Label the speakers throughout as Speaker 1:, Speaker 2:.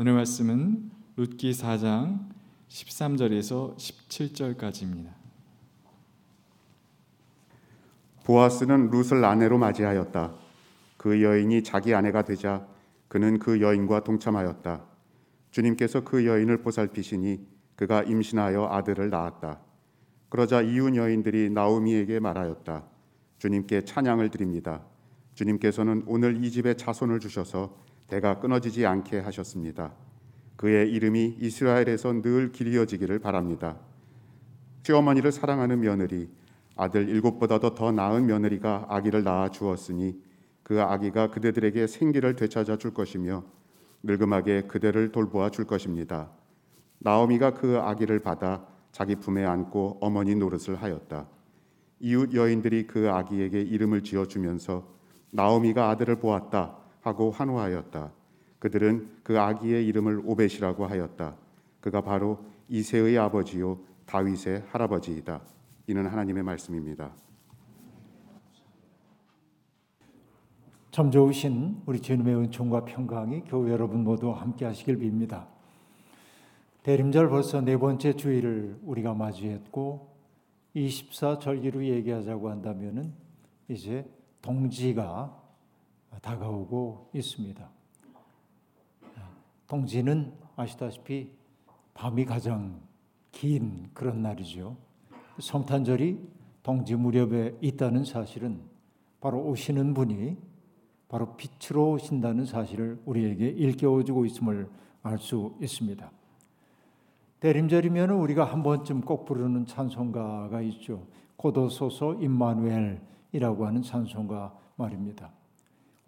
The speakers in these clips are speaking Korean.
Speaker 1: 오늘 말씀은 룻기 4장 13절에서 17절까지입니다.
Speaker 2: 보아스는 룻을 아내로 맞이하였다. 그 여인이 자기 아내가 되자 그는 그 여인과 동참하였다. 주님께서 그 여인을 보살피시니 그가 임신하여 아들을 낳았다. 그러자 이웃 여인들이 나오미에게 말하였다. 주님께 찬양을 드립니다. 주님께서는 오늘 이 집에 자손을 주셔서 대가 끊어지지 않게 하셨습니다. 그의 이름이 이스라엘에서 늘 길이어지기를 바랍니다. 시어머니를 사랑하는 며느리, 아들 일곱보다도 더 나은 며느리가 아기를 낳아 주었으니 그 아기가 그대들에게 생기를 되찾아 줄 것이며 늙음하게 그대를 돌보아 줄 것입니다. 나오미가 그 아기를 받아 자기 품에 안고 어머니 노릇을 하였다. 이웃 여인들이 그 아기에게 이름을 지어 주면서 나오미가 아들을 보았다 하고 환호하였다. 그들은 그 아기의 이름을 오벳이라고 하였다. 그가 바로 이세의 아버지요 다윗의 할아버지이다. 이는 하나님의 말씀입니다.
Speaker 3: 참 좋으신 우리 주님의 은총과 평강이 교회 여러분 모두 함께 하시길 빕니다. 대림절 벌써 네 번째 주일을 우리가 맞이했고 24절기로 얘기하자고 한다면은 이제 동지가 다가오고 있습니다. 동지는 아시다시피 밤이 가장 긴 그런 날이죠. 성탄절이 동지 무렵에 있다는 사실은 바로 오시는 분이 바로 빛으로 오신다는 사실을 우리에게 일깨워주고 있음을 알 수 있습니다. 대림절이면 우리가 한 번쯤 꼭 부르는 찬송가가 있죠. 고도소서 임마누엘이라고 하는 찬송가 말입니다.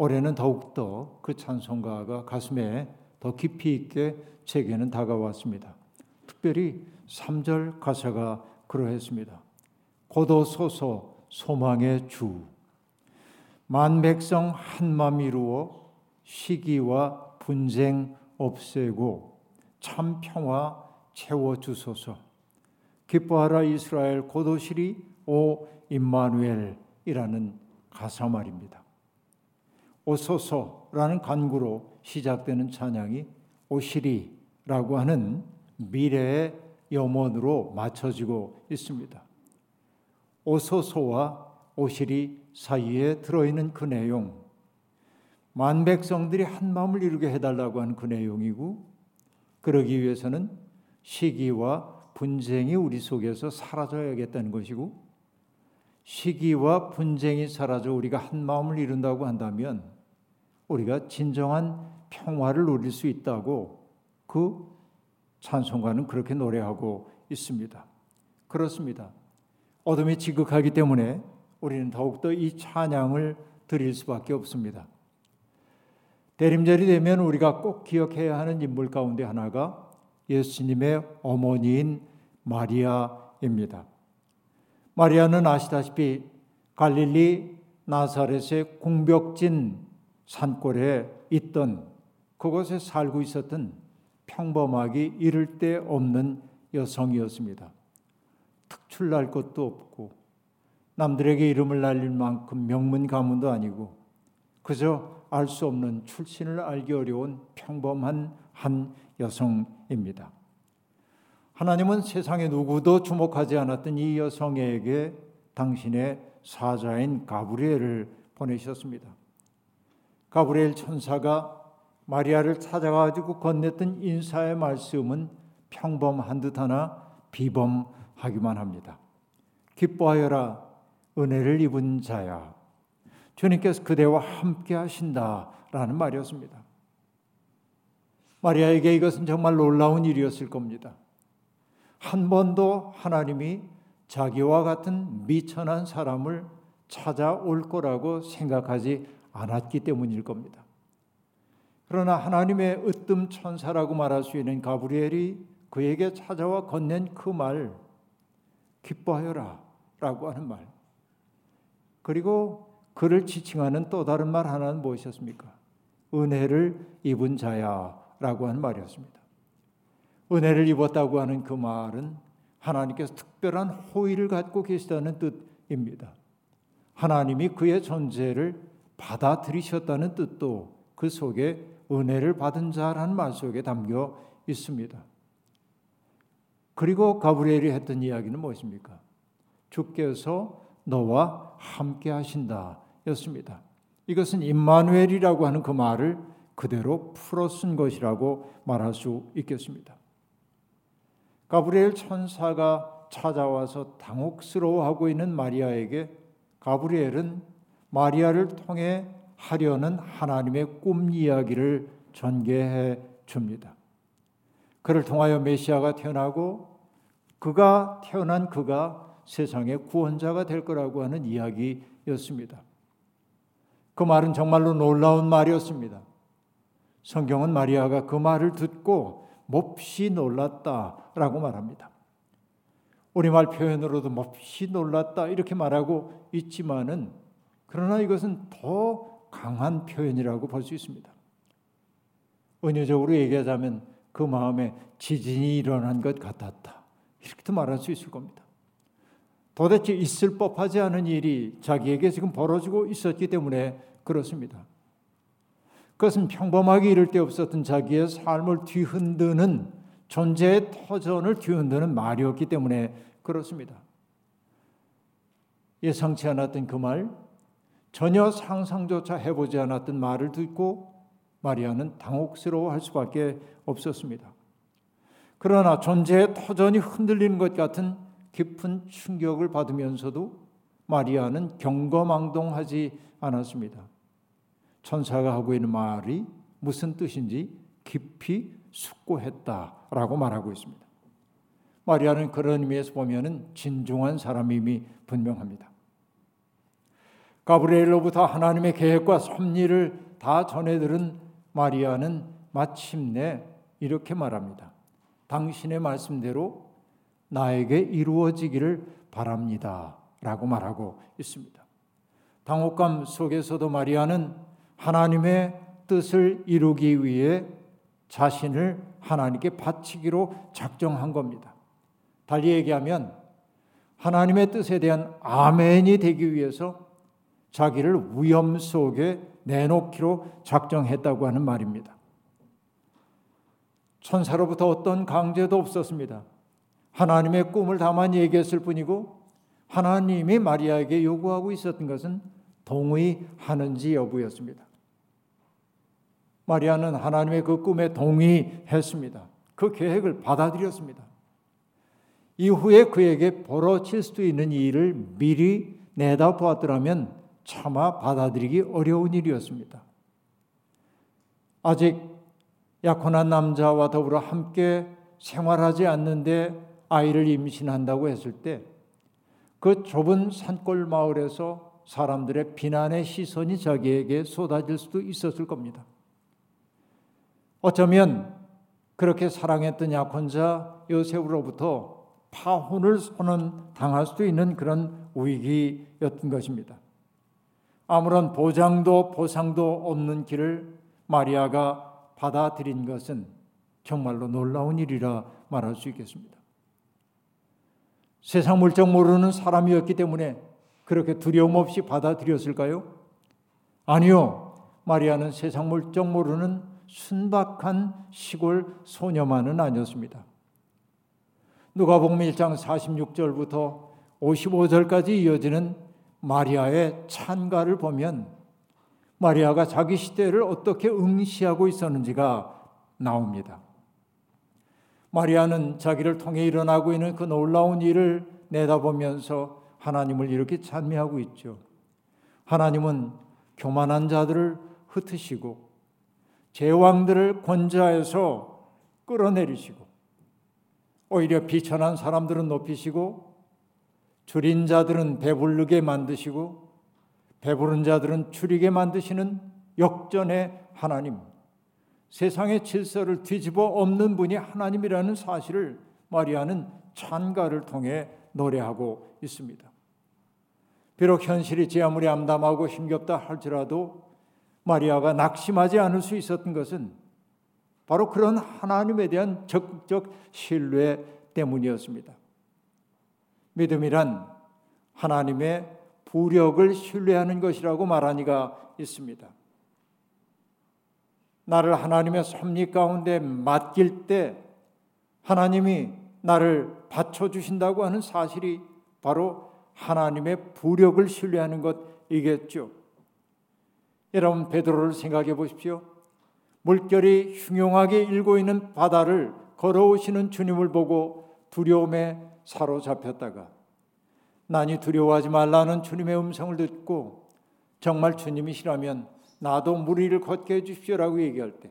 Speaker 3: 올해는 더욱더 그 찬송가가 가슴에 더 깊이 있게 제게는 다가왔습니다. 특별히 3절 가사가 그러했습니다. 고도소서 소망의 주. 만 백성 한맘 이루어 시기와 분쟁 없애고 참 평화 채워 주소서. 기뻐하라 이스라엘 고도시리 오 임마누엘이라는 가사 말입니다. 오소서라는 간구로 시작되는 찬양이 오시리라고 하는 미래의 염원으로 맞춰지고 있습니다. 오소서와 오시리 사이에 들어있는 그 내용, 만 백성들이 한 마음을 이루게 해달라고 하는 그 내용이고, 그러기 위해서는 시기와 분쟁이 우리 속에서 사라져야겠다는 것이고, 시기와 분쟁이 사라져 우리가 한 마음을 이룬다고 한다면, 우리가 진정한 평화를 누릴 수 있다고 그 찬송가는 그렇게 노래하고 있습니다. 그렇습니다. 어둠이 지극하기 때문에 우리는 더욱더 이 찬양을 드릴 수밖에 없습니다. 대림절이 되면 우리가 꼭 기억해야 하는 인물 가운데 하나가 예수님의 어머니인 마리아입니다. 마리아는 아시다시피 갈릴리 나사렛의 궁벽진 산골에 있던 그곳에 살고 있었던 평범하기 이를 데 없는 여성이었습니다. 특출날 것도 없고 남들에게 이름을 날릴 만큼 명문 가문도 아니고 그저 알 수 없는 출신을 알기 어려운 평범한 한 여성입니다. 하나님은 세상에 누구도 주목하지 않았던 이 여성에게 당신의 사자인 가브리엘을 보내셨습니다. 가브리엘 천사가 마리아를 찾아가지고 건넸던 인사의 말씀은 평범한 듯하나 비범하기만 합니다. 기뻐하여라 은혜를 입은 자야. 주님께서 그대와 함께 하신다라는 말이었습니다. 마리아에게 이것은 정말 놀라운 일이었을 겁니다. 한 번도 하나님이 자기와 같은 미천한 사람을 찾아올 거라고 생각하지 않았기 때문일 겁니다. 그러나 하나님의 으뜸 천사라고 말할 수 있는 가브리엘이 그에게 찾아와 건넨 그 말, 기뻐하여라 라고 하는 말. 그리고 그를 지칭하는 또 다른 말 하나는 무엇이었습니까? 은혜를 입은 자야 라고 하는 말이었습니다. 은혜를 입었다고 하는 그 말은 하나님께서 특별한 호의를 갖고 계시다는 뜻입니다. 하나님이 그의 존재를 받아들이셨다는 뜻도 그 속에 은혜를 받은 자라는 말 속에 담겨 있습니다. 그리고 가브리엘이 했던 이야기는 무엇입니까? 주께서 너와 함께 하신다 였습니다. 이것은 임마누엘이라고 하는 그 말을 그대로 풀어 쓴 것이라고 말할 수 있겠습니다. 가브리엘 천사가 찾아와서 당혹스러워하고 있는 마리아에게 가브리엘은 마리아를 통해 하려는 하나님의 꿈 이야기를 전개해 줍니다. 그를 통하여 메시아가 태어나고 그가 태어난 그가 세상의 구원자가 될 거라고 하는 이야기였습니다. 그 말은 정말로 놀라운 말이었습니다. 성경은 마리아가 그 말을 듣고 몹시 놀랐다라고 말합니다. 우리말 표현으로도 몹시 놀랐다 이렇게 말하고 있지만은 그러나 이것은 더 강한 표현이라고 볼 수 있습니다. 은유적으로 얘기하자면 그 마음에 지진이 일어난 것 같았다. 이렇게도 말할 수 있을 겁니다. 도대체 있을 법하지 않은 일이 자기에게 지금 벌어지고 있었기 때문에 그렇습니다. 그것은 평범하게 이를 데 없었던 자기의 삶을 뒤흔드는 존재의 터전을 뒤흔드는 말이었기 때문에 그렇습니다. 예상치 않았던 그 말, 전혀 상상조차 해보지 않았던 말을 듣고 마리아는 당혹스러워할 수밖에 없었습니다. 그러나 존재의 터전이 흔들리는 것 같은 깊은 충격을 받으면서도 마리아는 경거망동하지 않았습니다. 천사가 하고 있는 말이 무슨 뜻인지 깊이 숙고했다라고 말하고 있습니다. 마리아는 그런 의미에서 보면은 진중한 사람임이 분명합니다. 가브리엘로부터 하나님의 계획과 섭리를 다 전해 들은 마리아는 마침내 이렇게 말합니다. 당신의 말씀대로 나에게 이루어지기를 바랍니다. 라고 말하고 있습니다. 당혹감 속에서도 마리아는 하나님의 뜻을 이루기 위해 자신을 하나님께 바치기로 작정한 겁니다. 달리 얘기하면 하나님의 뜻에 대한 아멘이 되기 위해서 자기를 위험 속에 내놓기로 작정했다고 하는 말입니다. 천사로부터 어떤 강제도 없었습니다. 하나님의 꿈을 다만 얘기했을 뿐이고 하나님이 마리아에게 요구하고 있었던 것은 동의하는지 여부였습니다. 마리아는 하나님의 그 꿈에 동의했습니다. 그 계획을 받아들였습니다. 이후에 그에게 벌어질 수도 있는 일을 미리 내다보았더라면 차마 받아들이기 어려운 일이었습니다. 아직 약혼한 남자와 더불어 함께 생활하지 않는데 아이를 임신한다고 했을 때 그 좁은 산골 마을에서 사람들의 비난의 시선이 자기에게 쏟아질 수도 있었을 겁니다. 어쩌면 그렇게 사랑했던 약혼자 요셉으로부터 파혼을 선언 당할 수도 있는 그런 위기였던 것입니다. 아무런 보장도 보상도 없는 길을 마리아가 받아들인 것은 정말로 놀라운 일이라 말할 수 있겠습니다. 세상 물정 모르는 사람이었기 때문에 그렇게 두려움 없이 받아들였을까요? 아니요. 마리아는 세상 물정 모르는 순박한 시골 소녀만은 아니었습니다. 누가복음 1장 46절부터 55절까지 이어지는 마리아의 찬가를 보면 마리아가 자기 시대를 어떻게 응시하고 있었는지가 나옵니다. 마리아는 자기를 통해 일어나고 있는 그 놀라운 일을 내다보면서 하나님을 이렇게 찬미하고 있죠. 하나님은 교만한 자들을 흩으시고 제왕들을 권좌에서 끌어내리시고 오히려 비천한 사람들은 높이시고 줄인 자들은 배부르게 만드시고 배부른 자들은 줄이게 만드시는 역전의 하나님 세상의 질서를 뒤집어 엎는 분이 하나님이라는 사실을 마리아는 찬가를 통해 노래하고 있습니다. 비록 현실이 제 아무리 암담하고 힘겹다 할지라도 마리아가 낙심하지 않을 수 있었던 것은 바로 그런 하나님에 대한 적극적 신뢰 때문이었습니다. 믿음이란 하나님의 부력을 신뢰하는 것이라고 말하니가 있습니다. 나를 하나님의 섭리 가운데 맡길 때 하나님이 나를 받쳐 주신다고 하는 사실이 바로 하나님의 부력을 신뢰하는 것이겠죠. 여러분 베드로를 생각해 보십시오. 물결이 흉용하게 일고 있는 바다를 걸어오시는 주님을 보고 두려움에 사로잡혔다가 난이 두려워하지 말라는 주님의 음성을 듣고 정말 주님이시라면 나도 물 위를 걷게 해 주십시오라고 얘기할 때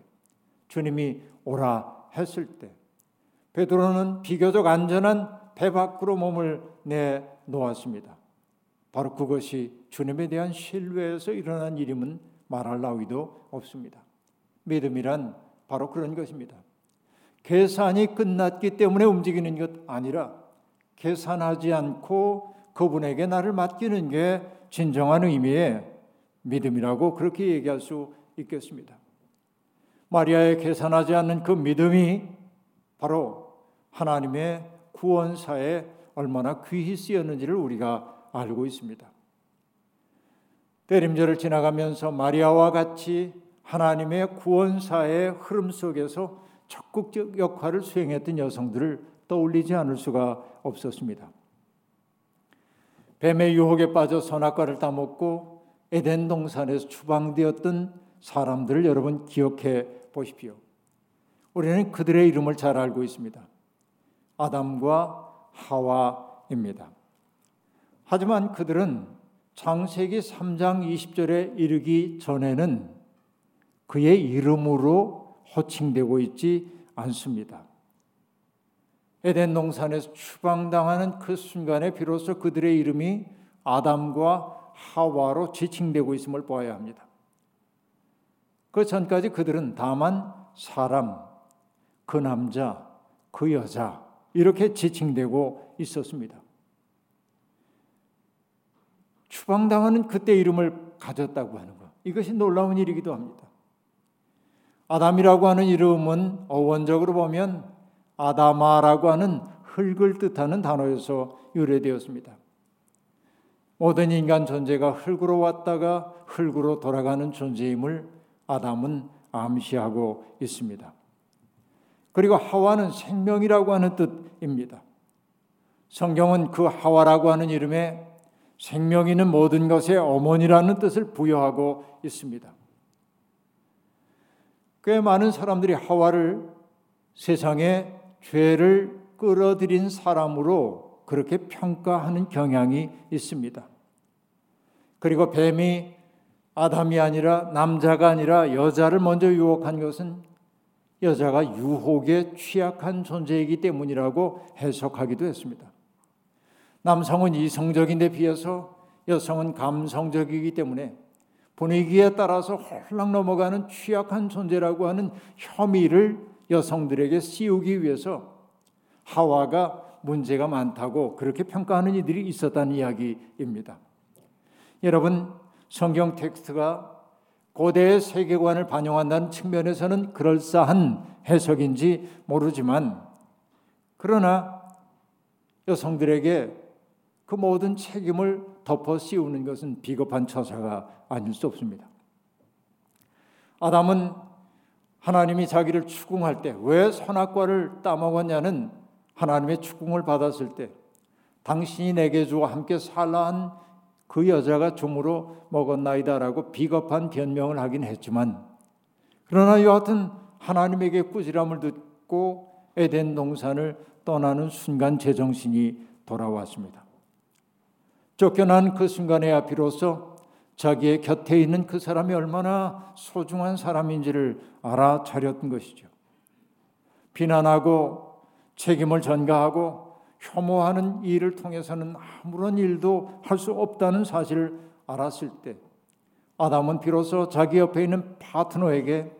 Speaker 3: 주님이 오라 했을 때 베드로는 비교적 안전한 배 밖으로 몸을 내 놓았습니다. 바로 그것이 주님에 대한 신뢰에서 일어난 일임은 말할 나위도 없습니다. 믿음이란 바로 그런 것입니다. 계산이 끝났기 때문에 움직이는 것 아니라 계산하지 않고 그분에게 나를 맡기는 게 진정한 의미의 믿음이라고 그렇게 얘기할 수 있겠습니다. 마리아의 계산하지 않는 그 믿음이 바로 하나님의 구원사에 얼마나 귀히 쓰였는지를 우리가 알고 있습니다. 대림절을 지나가면서 마리아와 같이 하나님의 구원사의 흐름 속에서 적극적 역할을 수행했던 여성들을 떠올리지 않을 수가 없었습니다. 뱀의 유혹에 빠져 선악과를 따먹고 에덴 동산에서 추방되었던 사람들을 여러분 기억해 보십시오. 우리는 그들의 이름을 잘 알고 있습니다. 아담과 하와입니다. 하지만 그들은 창세기 3장 20절에 이르기 전에는 그의 이름으로 호칭되고 있지 않습니다. 에덴 동산에서 추방당하는 그 순간에 비로소 그들의 이름이 아담과 하와로 지칭되고 있음을 보아야 합니다. 그 전까지 그들은 다만 사람, 그 남자, 그 여자 이렇게 지칭되고 있었습니다. 추방당하는 그때 이름을 가졌다고 하는 것 이것이 놀라운 일이기도 합니다. 아담이라고 하는 이름은 어원적으로 보면 아다마라고 하는 흙을 뜻하는 단어에서 유래되었습니다. 모든 인간 존재가 흙으로 왔다가 흙으로 돌아가는 존재임을 아담은 암시하고 있습니다. 그리고 하와는 생명이라고 하는 뜻입니다. 성경은 그 하와라고 하는 이름에 생명 있는 모든 것의 어머니라는 뜻을 부여하고 있습니다. 꽤 많은 사람들이 하와를 세상에 죄를 끌어들인 사람으로 그렇게 평가하는 경향이 있습니다. 그리고 뱀이 아담이 아니라 남자가 아니라 여자를 먼저 유혹한 것은 여자가 유혹에 취약한 존재이기 때문이라고 해석하기도 했습니다. 남성은 이성적인데 비해서 여성은 감성적이기 때문에 분위기에 따라서 홀랑 넘어가는 취약한 존재라고 하는 혐의를 여성들에게 씌우기 위해서 하와가 문제가 많다고 그렇게 평가하는 이들이 있었다는 이야기입니다. 여러분, 성경 텍스트가 고대의 세계관을 반영한다는 측면에서는 그럴싸한 해석인지 모르지만 그러나 여성들에게 그 모든 책임을 덮어 씌우는 것은 비겁한 처사가 아닐 수 없습니다. 아담은 하나님이 자기를 추궁할 때 왜 선악과를 따먹었냐는 하나님의 추궁을 받았을 때 당신이 내게 주어 함께 살라 한 그 여자가 종으로 먹었나이다라고 비겁한 변명을 하긴 했지만 그러나 여하튼 하나님에게 꾸지람을 듣고 에덴 동산을 떠나는 순간 제정신이 돌아왔습니다. 쫓겨난 그 순간에야 비로소 자기의 곁에 있는 그 사람이 얼마나 소중한 사람인지를 알아차렸던 것이죠. 비난하고 책임을 전가하고 혐오하는 일을 통해서는 아무런 일도 할 수 없다는 사실을 알았을 때 아담은 비로소 자기 옆에 있는 파트너에게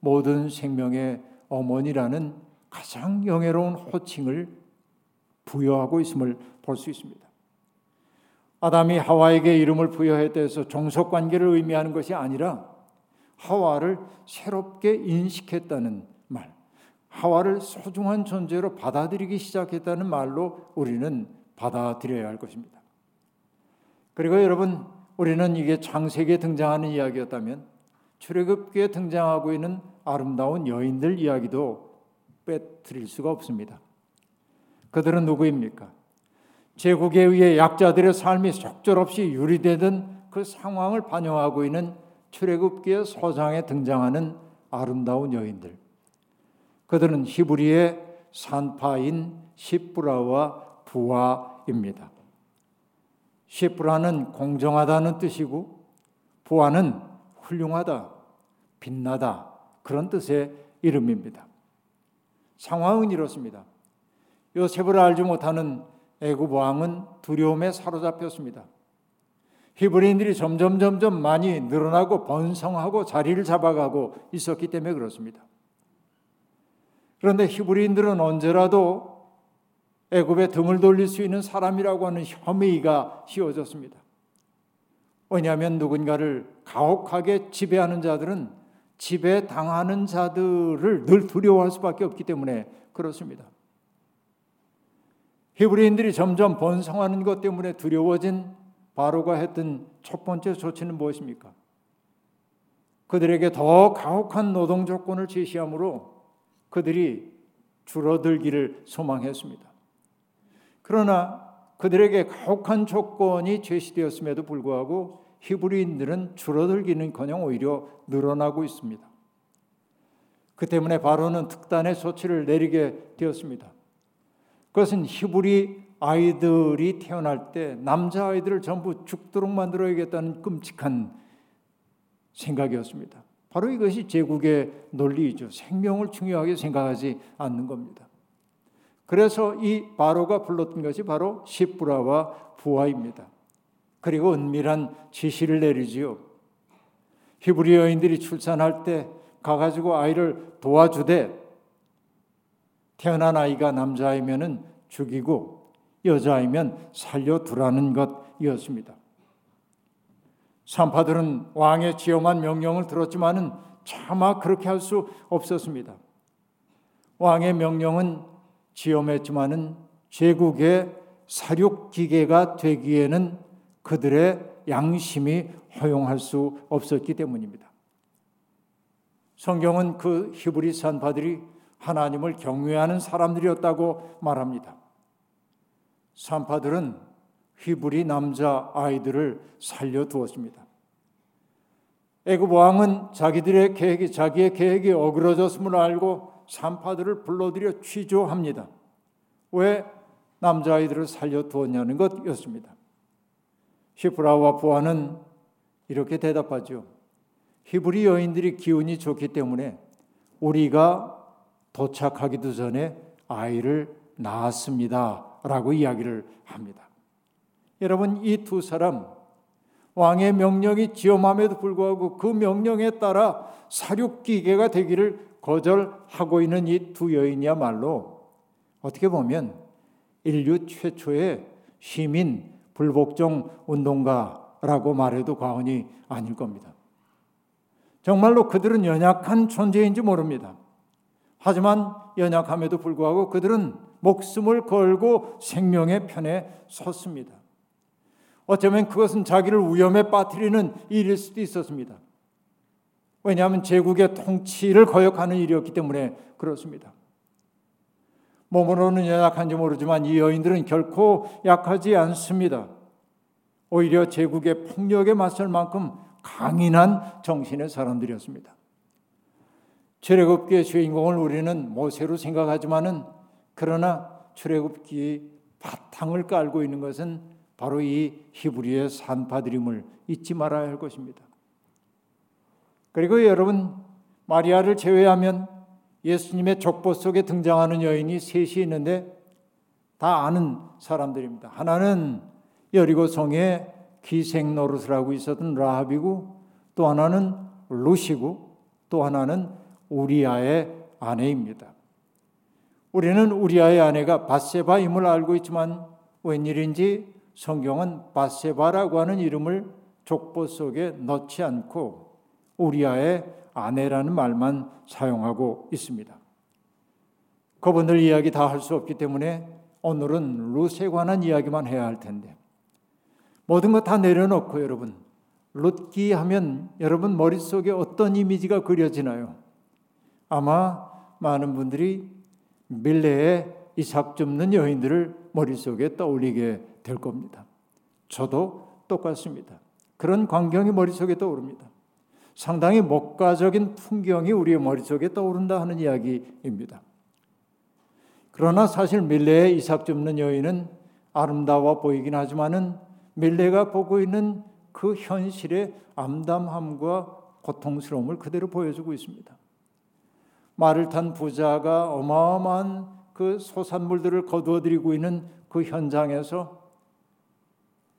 Speaker 3: 모든 생명의 어머니라는 가장 영예로운 호칭을 부여하고 있음을 볼 수 있습니다. 아담이 하와에게 이름을 부여했다 해서 종속 관계를 의미하는 것이 아니라 하와를 새롭게 인식했다는 하와를 소중한 존재로 받아들이기 시작했다는 말로 우리는 받아들여야 할 것입니다. 그리고 여러분, 우리는 이게 창세기에 등장하는 이야기였다면 출애굽기에 등장하고 있는 아름다운 여인들 이야기도 빼뜨릴 수가 없습니다. 그들은 누구입니까? 제국에 의해 약자들의 삶이 속절없이 유리되던 그 상황을 반영하고 있는 출애굽기의 서장에 등장하는 아름다운 여인들. 그들은 히브리의 산파인 시프라와 부아입니다. 시프라는 공정하다는 뜻이고 부아는 훌륭하다, 빛나다 그런 뜻의 이름입니다. 상황은 이렇습니다. 요셉을 알지 못하는 애굽 왕은 두려움에 사로잡혔습니다. 히브리인들이 점점 점점 많이 늘어나고 번성하고 자리를 잡아가고 있었기 때문에 그렇습니다. 그런데 히브리인들은 언제라도 애굽에 등을 돌릴 수 있는 사람이라고 하는 혐의가 씌워졌습니다. 왜냐하면 누군가를 가혹하게 지배하는 자들은 지배 당하는 자들을 늘 두려워할 수밖에 없기 때문에 그렇습니다. 히브리인들이 점점 번성하는 것 때문에 두려워진 바로가 했던 첫 번째 조치는 무엇입니까? 그들에게 더 가혹한 노동 조건을 제시함으로 그들이 줄어들기를 소망했습니다. 그러나 그들에게 가혹한 조건이 제시되었음에도 불구하고 히브리인들은 줄어들기는커녕 오히려 늘어나고 있습니다. 그 때문에 바로는 특단의 조치를 내리게 되었습니다. 그것은 히브리 아이들이 태어날 때 남자 아이들을 전부 죽도록 만들어야겠다는 끔찍한 생각이었습니다. 바로 이것이 제국의 논리이죠. 생명을 중요하게 생각하지 않는 겁니다. 그래서 이 바로가 불렀던 것이 바로 시브라와 부하입니다. 그리고 은밀한 지시를 내리지요. 히브리 여인들이 출산할 때 가가지고 아이를 도와주되 태어난 아이가 남자이면은 죽이고 여자이면 살려두라는 것이었습니다. 산파들은 왕의 지엄한 명령을 들었지만은 차마 그렇게 할 수 없었습니다. 왕의 명령은 지엄했지만은 제국의 사륙 기계가 되기에는 그들의 양심이 허용할 수 없었기 때문입니다. 성경은 그 히브리 산파들이 하나님을 경외하는 사람들이었다고 말합니다. 산파들은 히브리 남자 아이들을 살려두었습니다. 애굽 왕은 자기들의 계획이 자기의 계획이 어그러졌음을 알고 산파들을 불러들여 취조합니다. 왜 남자 아이들을 살려두었냐는 것이었습니다. 시프라와 부하는 이렇게 대답하죠. 히브리 여인들이 기운이 좋기 때문에 우리가 도착하기도 전에 아이를 낳았습니다. 라고 이야기를 합니다. 여러분, 이 두 사람, 왕의 명령이 지엄함에도 불구하고 그 명령에 따라 사륙기계가 되기를 거절하고 있는 이 두 여인이야말로 어떻게 보면 인류 최초의 시민 불복종 운동가라고 말해도 과언이 아닐 겁니다. 정말로 그들은 연약한 존재인지 모릅니다. 하지만 연약함에도 불구하고 그들은 목숨을 걸고 생명의 편에 섰습니다. 어쩌면 그것은 자기를 위험에 빠뜨리는 일일 수도 있었습니다. 왜냐하면 제국의 통치를 거역하는 일이었기 때문에 그렇습니다. 몸으로는 연약한지 모르지만 이 여인들은 결코 약하지 않습니다. 오히려 제국의 폭력에 맞설 만큼 강인한 정신의 사람들이었습니다. 출애굽기의 주인공을 우리는 모세로 생각하지만은 그러나 출애굽기 바탕을 깔고 있는 것은 바로 이 히브리의 산파드림을 잊지 말아야 할 것입니다. 그리고 여러분 마리아를 제외하면 예수님의 족보 속에 등장하는 여인이 셋이 있는데 다 아는 사람들입니다. 하나는 여리고 성에 기생 노릇을 하고 있었던 라합이고 또 하나는 루시고 또 하나는 우리아의 아내입니다. 우리는 우리아의 아내가 바세바임을 알고 있지만 웬일인지 성경은 바세바라고 하는 이름을 족보 속에 넣지 않고 우리아의 아내라는 말만 사용하고 있습니다. 그분들 이야기 다 할 수 없기 때문에 오늘은 루스에 관한 이야기만 해야 할 텐데 모든 것 다 내려놓고 여러분 롯기 하면 여러분 머릿속에 어떤 이미지가 그려지나요? 아마 많은 분들이 밀레의 이삭 줍는 여인들을 머릿속에 떠올리게 될 겁니다. 저도 똑같습니다. 그런 광경이 머릿속에 떠오릅니다. 상당히 목가적인 풍경이 우리의 머릿속에 떠오른다 하는 이야기입니다. 그러나 사실 밀레의 이삭 줍는 여인은 아름다워 보이긴 하지만은 밀레가 보고 있는 그 현실의 암담함과 고통스러움을 그대로 보여주고 있습니다. 말을 탄 부자가 어마어마한 그 소산물들을 거두어들이고 있는 그 현장에서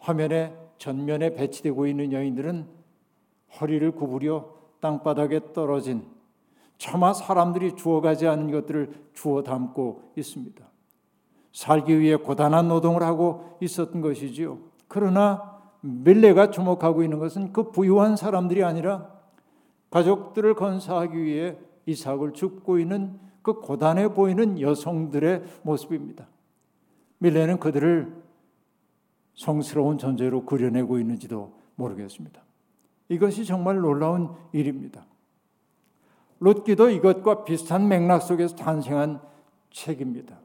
Speaker 3: 화면에 전면에 배치되고 있는 여인들은 허리를 구부려 땅바닥에 떨어진 차마 사람들이 주워가지 않은 것들을 주워 담고 있습니다. 살기 위해 고단한 노동을 하고 있었던 것이지요. 그러나 밀레가 주목하고 있는 것은 그 부유한 사람들이 아니라 가족들을 건사하기 위해 이삭을 줍고 있는 그 고단해 보이는 여성들의 모습입니다. 밀레는 그들을 성스러운 존재로 그려내고 있는지도 모르겠습니다. 이것이 정말 놀라운 일입니다. 롯기도 이것과 비슷한 맥락 속에서 탄생한 책입니다.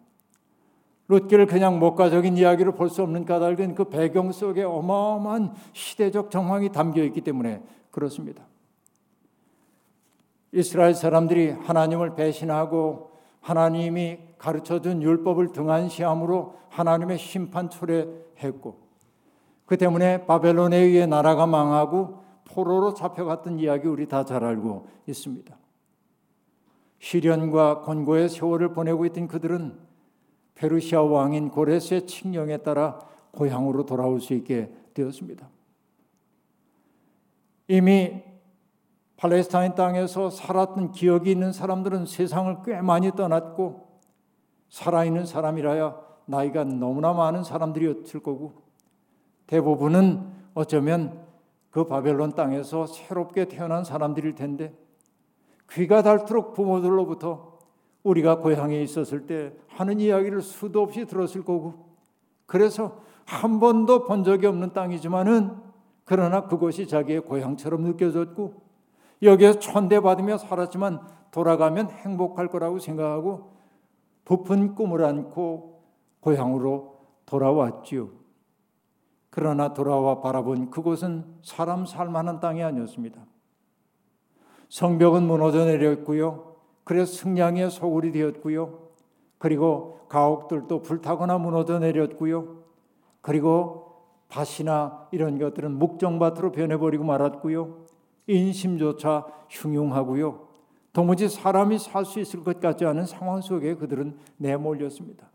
Speaker 3: 롯기를 그냥 목가적인 이야기로 볼 수 없는 까닭은 그 배경 속에 어마어마한 시대적 정황이 담겨 있기 때문에 그렇습니다. 이스라엘 사람들이 하나님을 배신하고 하나님이 가르쳐 준 율법을 등한시함으로 하나님의 심판 초래했고 그 때문에 바벨론에 의해 나라가 망하고 포로로 잡혀갔던 이야기 우리 다 잘 알고 있습니다. 시련과 권고의 세월을 보내고 있던 그들은 페르시아 왕인 고레스의 칙령에 따라 고향으로 돌아올 수 있게 되었습니다. 이미 팔레스타인 땅에서 살았던 기억이 있는 사람들은 세상을 꽤 많이 떠났고 살아있는 사람이라야 나이가 너무나 많은 사람들이었을 거고 대부분은 어쩌면 그 바벨론 땅에서 새롭게 태어난 사람들일 텐데 귀가 닳도록 부모들로부터 우리가 고향에 있었을 때 하는 이야기를 수도 없이 들었을 거고 그래서 한 번도 본 적이 없는 땅이지만은 그러나 그것이 자기의 고향처럼 느껴졌고 여기에서 천대받으며 살았지만 돌아가면 행복할 거라고 생각하고 부푼 꿈을 안고 고향으로 돌아왔지요. 그러나 돌아와 바라본 그곳은 사람 살만한 땅이 아니었습니다. 성벽은 무너져 내렸고요. 그래서 승량의 소굴이 되었고요. 그리고 가옥들도 불타거나 무너져 내렸고요. 그리고 밭이나 이런 것들은 묵정밭으로 변해버리고 말았고요. 인심조차 흉흉하고요. 도무지 사람이 살 수 있을 것 같지 않은 상황 속에 그들은 내몰렸습니다.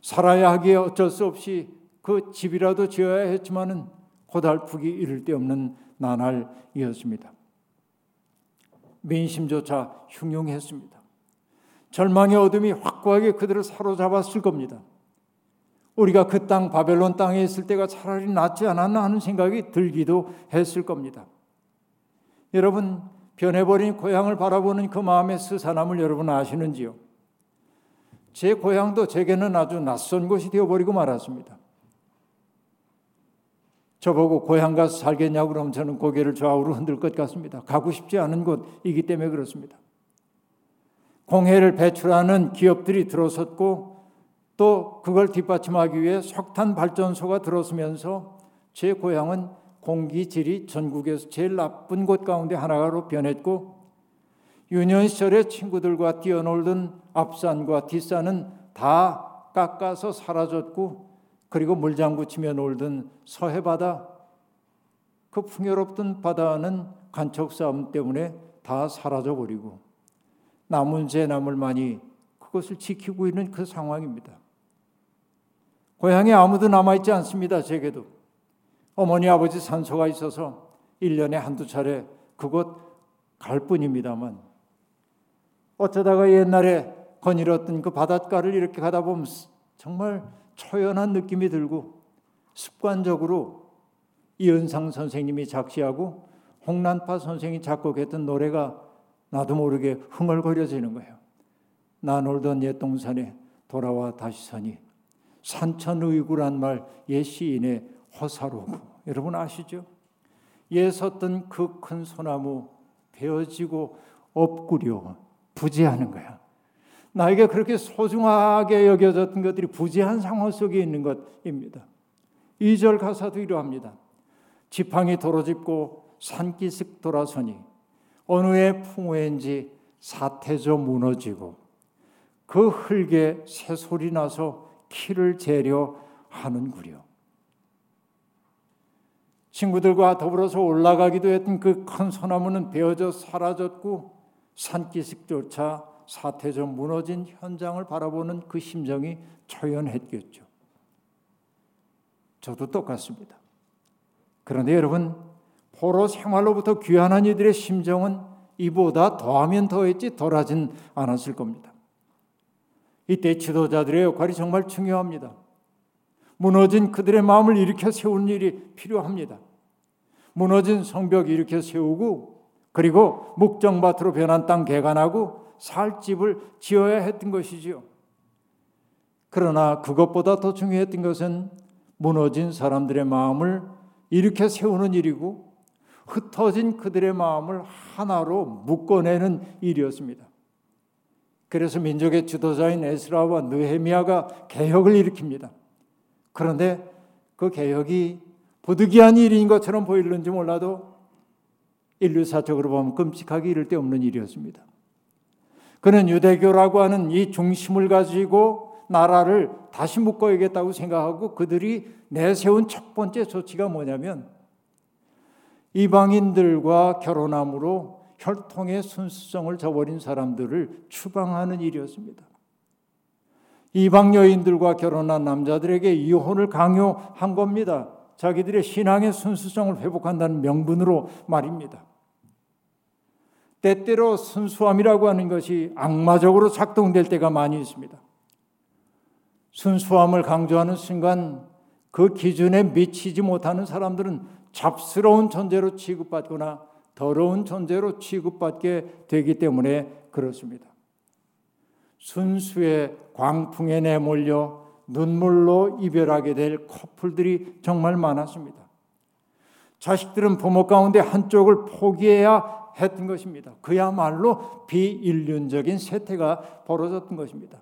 Speaker 3: 살아야 하기에 어쩔 수 없이 그 집이라도 지어야 했지만은 고달프기 이를 데 없는 나날이었습니다. 민심조차 흉흉했습니다. 절망의 어둠이 확고하게 그들을 사로잡았을 겁니다. 우리가 그 땅 바벨론 땅에 있을 때가 차라리 낫지 않았나 하는 생각이 들기도 했을 겁니다. 여러분 변해버린 고향을 바라보는 그 마음의 스산함을 여러분 아시는지요? 제 고향도 제게는 아주 낯선 곳이 되어버리고 말았습니다. 저보고 고향 가서 살겠냐고 그러면 저는 고개를 좌우로 흔들 것 같습니다. 가고 싶지 않은 곳이기 때문에 그렇습니다. 공해를 배출하는 기업들이 들어섰고 또 그걸 뒷받침하기 위해 석탄 발전소가 들어서면서 제 고향은 공기 질이 전국에서 제일 나쁜 곳 가운데 하나로 변했고 유년 시절에 친구들과 뛰어놀던 앞산과 뒷산은 다 깎아서 사라졌고 그리고 물장구 치며 놀던 서해 바다 그 풍요롭던 바다는 간척 싸움 때문에 다 사라져 버리고 남은 제 나물만이 그것을 지키고 있는 그 상황입니다. 고향에 아무도 남아 있지 않습니다. 제게도 어머니 아버지 산소가 있어서 1년에 한두 차례 그곳 갈 뿐입니다만 어쩌다가 옛날에 거닐었던 그 바닷가를 이렇게 가다 보면 정말 초연한 느낌이 들고 습관적으로 이은상 선생님이 작시하고 홍난파 선생이 작곡했던 노래가 나도 모르게 흥얼거려지는 거예요. 나 놀던 옛 동산에 돌아와 다시 서니 산천의구란 말 옛 시인의 허사로고 여러분 아시죠? 예 섰던 그 큰 소나무 베어지고 엎구려 부재하는 거야. 나에게 그렇게 소중하게 여겨졌던 것들이 부재한 상황 속에 있는 것입니다. 2절 가사도 이러합니다. 지팡이 도로짚고 산기슭 돌아서니 어느 해 풍우인지 사태저 무너지고 그 흙에 새소리 나서 키를 재려 하는구려. 친구들과 더불어서 올라가기도 했던 그 큰 소나무는 베어져 사라졌고 산기슭조차 사태저 무너진 현장을 바라보는 그 심정이 초연했겠죠. 저도 똑같습니다. 그런데 여러분, 포로 생활로부터 귀환한 이들의 심정은 이보다 더하면 더했지 덜하진 않았을 겁니다. 이때 지도자들의 역할이 정말 중요합니다. 무너진 그들의 마음을 일으켜 세우는 일이 필요합니다. 무너진 성벽 일으켜 세우고 그리고 묵정밭으로 변한 땅 개간하고 살 집을 지어야 했던 것이지요. 그러나 그것보다 더 중요했던 것은 무너진 사람들의 마음을 일으켜 세우는 일이고 흩어진 그들의 마음을 하나로 묶어내는 일이었습니다. 그래서 민족의 지도자인 에스라와 느헤미야가 개혁을 일으킵니다. 그런데 그 개혁이 부득이한 일인 것처럼 보이는지 몰라도 인류사적으로 보면 끔찍하게 이를 데 없는 일이었습니다. 그는 유대교라고 하는 이 중심을 가지고 나라를 다시 묶어야겠다고 생각하고 그들이 내세운 첫 번째 조치가 뭐냐면 이방인들과 결혼함으로 혈통의 순수성을 저버린 사람들을 추방하는 일이었습니다. 이방 여인들과 결혼한 남자들에게 이혼을 강요한 겁니다. 자기들의 신앙의 순수성을 회복한다는 명분으로 말입니다. 때때로 순수함이라고 하는 것이 악마적으로 작동될 때가 많이 있습니다. 순수함을 강조하는 순간 그 기준에 미치지 못하는 사람들은 잡스러운 존재로 취급받거나 더러운 존재로 취급받게 되기 때문에 그렇습니다. 순수의 광풍에 내몰려 눈물로 이별하게 될 커플들이 정말 많았습니다. 자식들은 부모 가운데 한쪽을 포기해야 했던 것입니다. 그야말로 비인륜적인 세태가 벌어졌던 것입니다.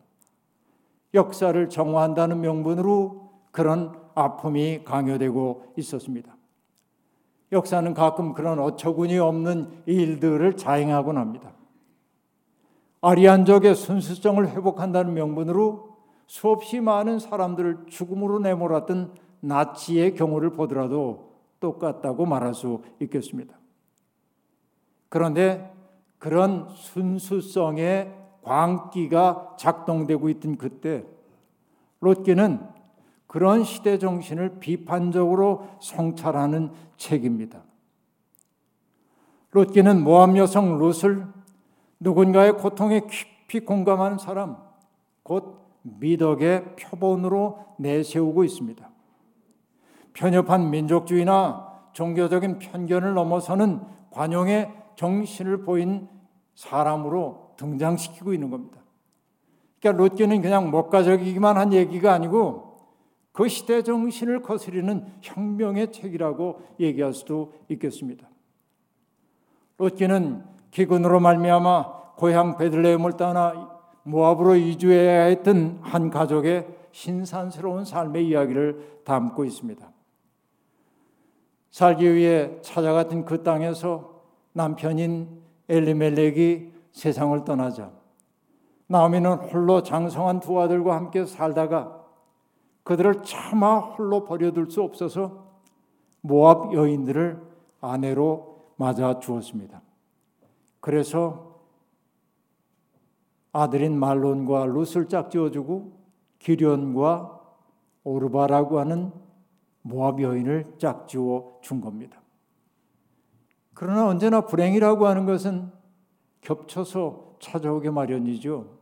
Speaker 3: 역사를 정화한다는 명분으로 그런 아픔이 강요되고 있었습니다. 역사는 가끔 그런 어처구니 없는 일들을 자행하곤 합니다. 아리안족의 순수성을 회복한다는 명분으로 수없이 많은 사람들을 죽음으로 내몰았던 나치의 경우를 보더라도 똑같다고 말할 수 있겠습니다. 그런데 그런 순수성의 광기가 작동되고 있던 그때 롯기는 그런 시대 정신을 비판적으로 성찰하는 책입니다. 롯기는 모함 여성 롯을 누군가의 고통에 깊이 공감하는 사람, 곧 미덕의 표본으로 내세우고 있습니다. 편협한 민족주의나 종교적인 편견을 넘어서는 관용의 정신을 보인 사람으로 등장시키고 있는 겁니다. 그러니까 롯기는 그냥 목가적이기만 한 얘기가 아니고 그 시대 정신을 거스리는 혁명의 책이라고 얘기할 수도 있겠습니다. 롯기는 기근으로 말미암아 고향 베들레헴을 떠나 모압으로 이주해야 했던 한 가족의 신산스러운 삶의 이야기를 담고 있습니다. 살기 위해 찾아갔던 그 땅에서 남편인 엘리멜렉이 세상을 떠나자 나오미는 홀로 장성한 두 아들과 함께 살다가 그들을 차마 홀로 버려둘 수 없어서 모압 여인들을 아내로 맞아 주었습니다. 그래서 아들인 말론과 룻을 짝지어주고 기련과 오르바라고 하는 모압 여인을 짝지어 준 겁니다. 그러나 언제나 불행이라고 하는 것은 겹쳐서 찾아오게 마련이죠.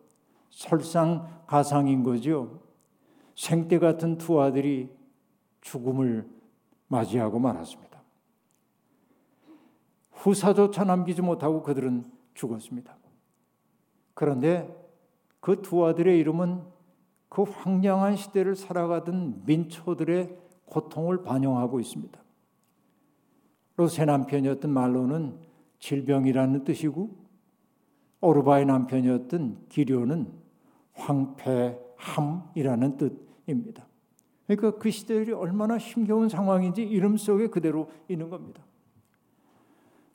Speaker 3: 설상가상인 거죠. 생때 같은 두 아들이 죽음을 맞이하고 말았습니다. 후사조차 남기지 못하고 그들은 죽었습니다. 그런데 그 두 아들의 이름은 그 황량한 시대를 살아가던 민초들의 고통을 반영하고 있습니다. 롯의 남편이었던 말로는 질병이라는 뜻이고 오르바의 남편이었던 기료는 황폐함이라는 뜻입니다. 그러니까 그 시대들이 얼마나 힘겨운 상황인지 이름 속에 그대로 있는 겁니다.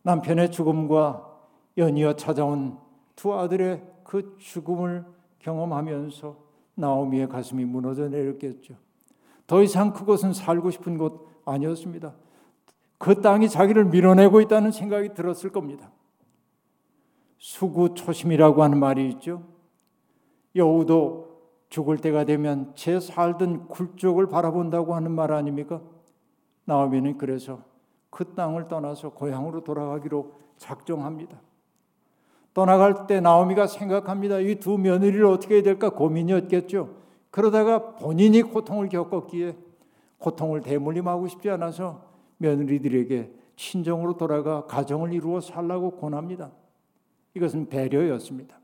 Speaker 3: 남편의 죽음과 연이어 찾아온 두 아들의 그 죽음을 경험하면서 나오미의 가슴이 무너져 내렸겠죠. 더 이상 그곳은 살고 싶은 곳 아니었습니다. 그 땅이 자기를 밀어내고 있다는 생각이 들었을 겁니다. 수구초심이라고 하는 말이 있죠. 여우도 죽을 때가 되면 제 살던 굴쪽을 바라본다고 하는 말 아닙니까? 나오미는 그래서 그 땅을 떠나서 고향으로 돌아가기로 작정합니다. 떠나갈 때 나오미가 생각합니다. 이 두 며느리를 어떻게 해야 될까 고민이었겠죠. 그러다가 본인이 고통을 겪었기에 고통을 대물림하고 싶지 않아서 며느리들에게 친정으로 돌아가 가정을 이루어 살라고 권합니다. 이것은 배려였습니다.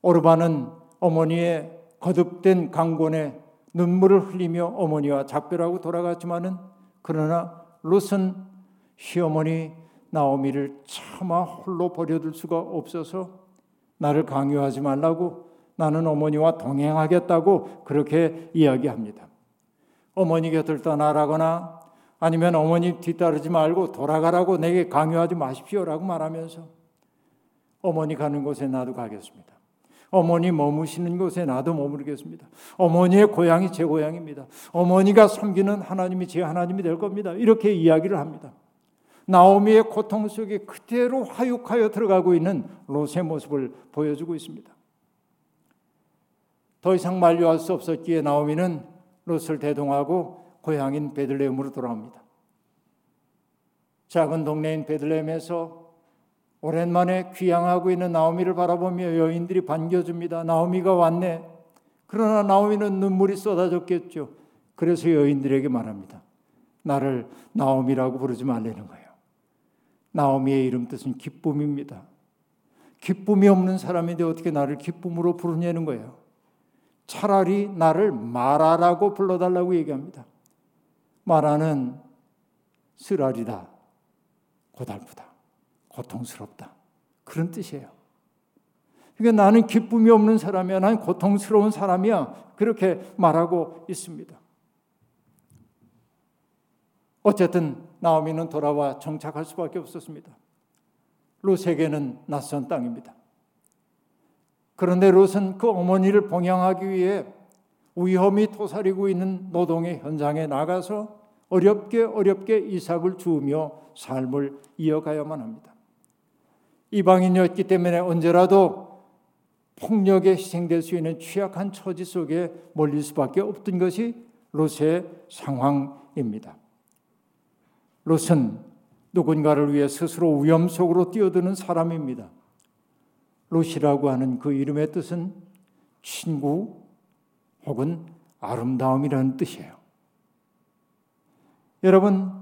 Speaker 3: 오르바는 어머니의 거듭된 강권에 눈물을 흘리며 어머니와 작별하고 돌아갔지만은 그러나 롯은 시어머니 나오미를 차마 홀로 버려둘 수가 없어서 나를 강요하지 말라고 나는 어머니와 동행하겠다고 그렇게 이야기합니다. 어머니 곁을 떠나라거나 아니면 어머니 뒤따르지 말고 돌아가라고 내게 강요하지 마십시오라고 말하면서 어머니 가는 곳에 나도 가겠습니다. 어머니 머무시는 곳에 나도 머무르겠습니다. 어머니의 고향이 제 고향입니다. 어머니가 섬기는 하나님이 제 하나님이 될 겁니다. 이렇게 이야기를 합니다. 나오미의 고통 속에 그대로 화육하여 들어가고 있는 롯의 모습을 보여주고 있습니다. 더 이상 만류할 수 없었기에 나오미는 롯을 대동하고 고향인 베들레헴으로 돌아옵니다. 작은 동네인 베들레헴에서 오랜만에 귀향하고 있는 나오미를 바라보며 여인들이 반겨줍니다. 나오미가 왔네. 그러나 나오미는 눈물이 쏟아졌겠죠. 그래서 여인들에게 말합니다. 나를 나오미라고 부르지 말라는 거예요. 나오미의 이름 뜻은 기쁨입니다. 기쁨이 없는 사람인데 어떻게 나를 기쁨으로 부르냐는 거예요. 차라리 나를 마라라고 불러달라고 얘기합니다. 마라는 쓰라리다, 고달프다. 고통스럽다. 그런 뜻이에요. 그러니까 나는 기쁨이 없는 사람이야. 나는 고통스러운 사람이야. 그렇게 말하고 있습니다. 어쨌든 나오미는 돌아와 정착할 수밖에 없었습니다. 롯에게는 낯선 땅입니다. 그런데 롯은 그 어머니를 봉양하기 위해 위험이 토사리고 있는 노동의 현장에 나가서 어렵게 어렵게 이삭을 주우며 삶을 이어가야만 합니다. 이방인이었기 때문에 언제라도 폭력에 희생될 수 있는 취약한 처지 속에 몰릴 수밖에 없던 것이 롯의 상황입니다. 롯은 누군가를 위해 스스로 위험 속으로 뛰어드는 사람입니다. 롯이라고 하는 그 이름의 뜻은 친구 혹은 아름다움이라는 뜻이에요. 여러분,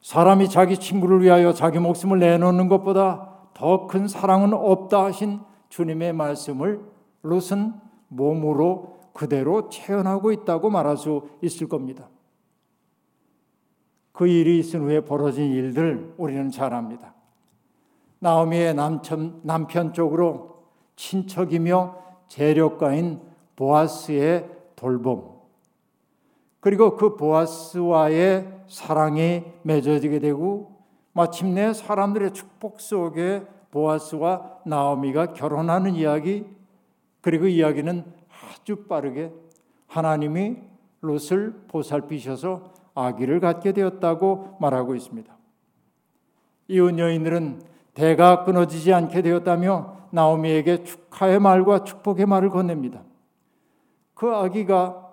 Speaker 3: 사람이 자기 친구를 위하여 자기 목숨을 내놓는 것보다 더 큰 사랑은 없다 하신 주님의 말씀을 롯은 몸으로 그대로 체현하고 있다고 말할 수 있을 겁니다. 그 일이 있은 후에 벌어진 일들 우리는 잘 압니다. 나오미의 남편, 남편 쪽으로 친척이며 재력가인 보아스의 돌봄, 그리고 그 보아스와의 사랑이 맺어지게 되고 마침내 사람들의 축복 속에 보아스와 나오미가 결혼하는 이야기 그리고 이야기는 아주 빠르게 하나님이 롯을 보살피셔서 아기를 갖게 되었다고 말하고 있습니다. 이혼 여인들은 대가 끊어지지 않게 되었다며 나오미에게 축하의 말과 축복의 말을 건넵니다. 그 아기가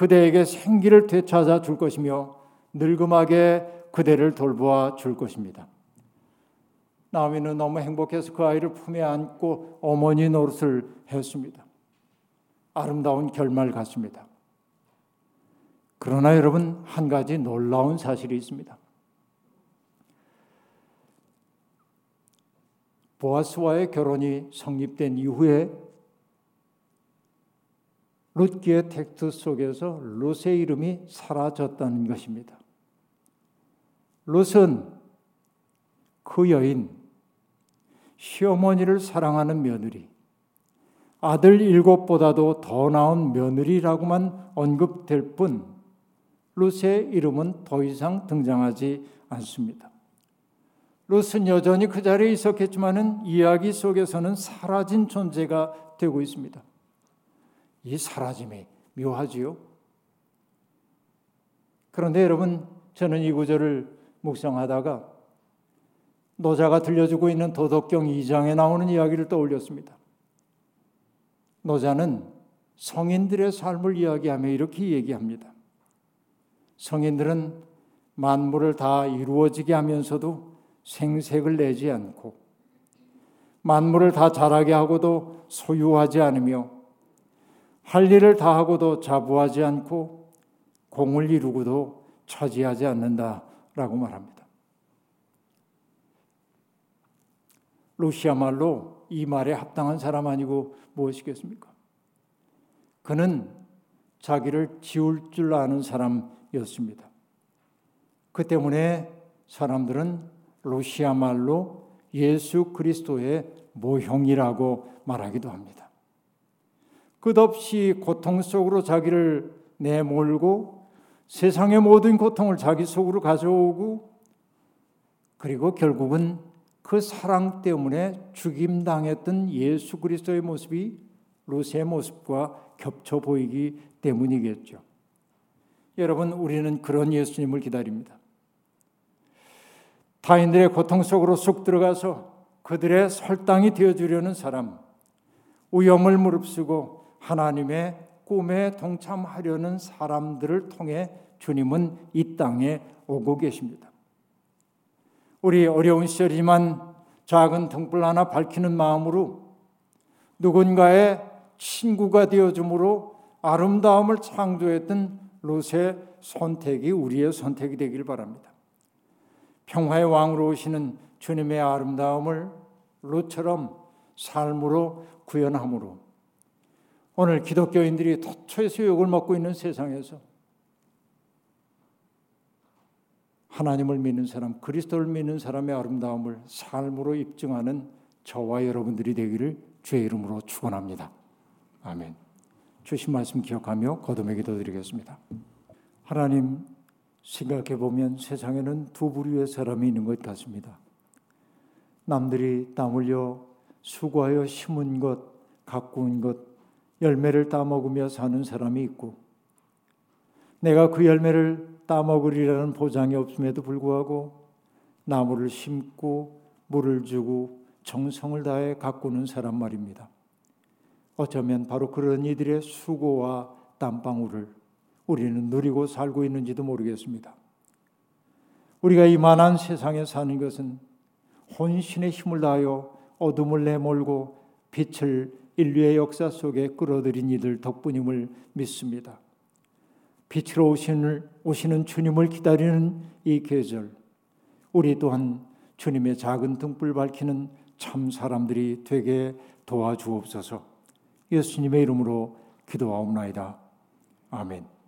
Speaker 3: 그대에게 생기를 되찾아 줄 것이며 늙음하게 그대를 돌보아 줄 것입니다. 나오미는 너무 행복해서 그 아이를 품에 안고 어머니 노릇을 했습니다. 아름다운 결말 같습니다. 그러나 여러분 한 가지 놀라운 사실이 있습니다. 보아스와의 결혼이 성립된 이후에 룻기의 텍스트 속에서 룻의 이름이 사라졌다는 것입니다. 롯은 그 여인, 시어머니를 사랑하는 며느리, 아들 일곱보다도 더 나은 며느리라고만 언급될 뿐 롯의 이름은 더 이상 등장하지 않습니다. 롯은 여전히 그 자리에 있었겠지만은 이야기 속에서는 사라진 존재가 되고 있습니다. 이 사라짐이 묘하지요. 그런데 여러분, 저는 이 구절을 묵상하다가 노자가 들려주고 있는 도덕경 2장에 나오는 이야기를 떠올렸습니다. 노자는 성인들의 삶을 이야기하며 이렇게 얘기합니다. 성인들은 만물을 다 이루어지게 하면서도 생색을 내지 않고 만물을 다 자라게 하고도 소유하지 않으며 할 일을 다 하고도 자부하지 않고 공을 이루고도 차지하지 않는다라고 말합니다. 루시아 말로 이 말에 합당한 사람 아니고 무엇이겠습니까? 그는 자기를 지울 줄 아는 사람이었습니다. 그 때문에 사람들은 루시아 말로 예수 그리스도의 모형이라고 말하기도 합니다. 끝없이 고통 속으로 자기를 내몰고 세상의 모든 고통을 자기 속으로 가져오고 그리고 결국은 그 사랑 때문에 죽임당했던 예수 그리스도의 모습이 루스의 모습과 겹쳐 보이기 때문이겠죠. 여러분, 우리는 그런 예수님을 기다립니다. 타인들의 고통 속으로 쑥 들어가서 그들의 설당이 되어주려는 사람, 위험을 무릅쓰고 하나님의 꿈에 동참하려는 사람들을 통해 주님은 이 땅에 오고 계십니다. 우리 어려운 시절이지만 작은 등불 하나 밝히는 마음으로 누군가의 친구가 되어줌으로 아름다움을 창조했던 롯의 선택이 우리의 선택이 되길 바랍니다. 평화의 왕으로 오시는 주님의 아름다움을 롯처럼 삶으로 구현함으로 오늘 기독교인들이 도처에서 욕을 먹고 있는 세상에서 하나님을 믿는 사람, 그리스도를 믿는 사람의 아름다움을 삶으로 입증하는 저와 여러분들이 되기를 주의 이름으로 축원합니다. 아멘. 주신 말씀 기억하며 거듭의 기도 드리겠습니다. 하나님 생각해 보면 세상에는 두 부류의 사람이 있는 것 같습니다. 남들이 땀 흘려 수고하여 심은 것, 가꾸은 것, 열매를 따먹으며 사는 사람이 있고, 내가 그 열매를 따먹으리라는 보장이 없음에도 불구하고 나무를 심고 물을 주고 정성을 다해 가꾸는 사람 말입니다. 어쩌면 바로 그런 이들의 수고와 땀방울을 우리는 누리고 살고 있는지도 모르겠습니다. 우리가 이만한 세상에 사는 것은 혼신의 힘을 다하여 어둠을 내몰고 빛을 인류의 역사 속에 끌어들인 이들 덕분임을 믿습니다. 빛으로 오시는, 오시는 주님을 기다리는 이 계절, 우리 또한 주님의 작은 등불 밝히는 참 사람들이 되게 도와주옵소서. 예수님의 이름으로 기도하옵나이다. 아멘.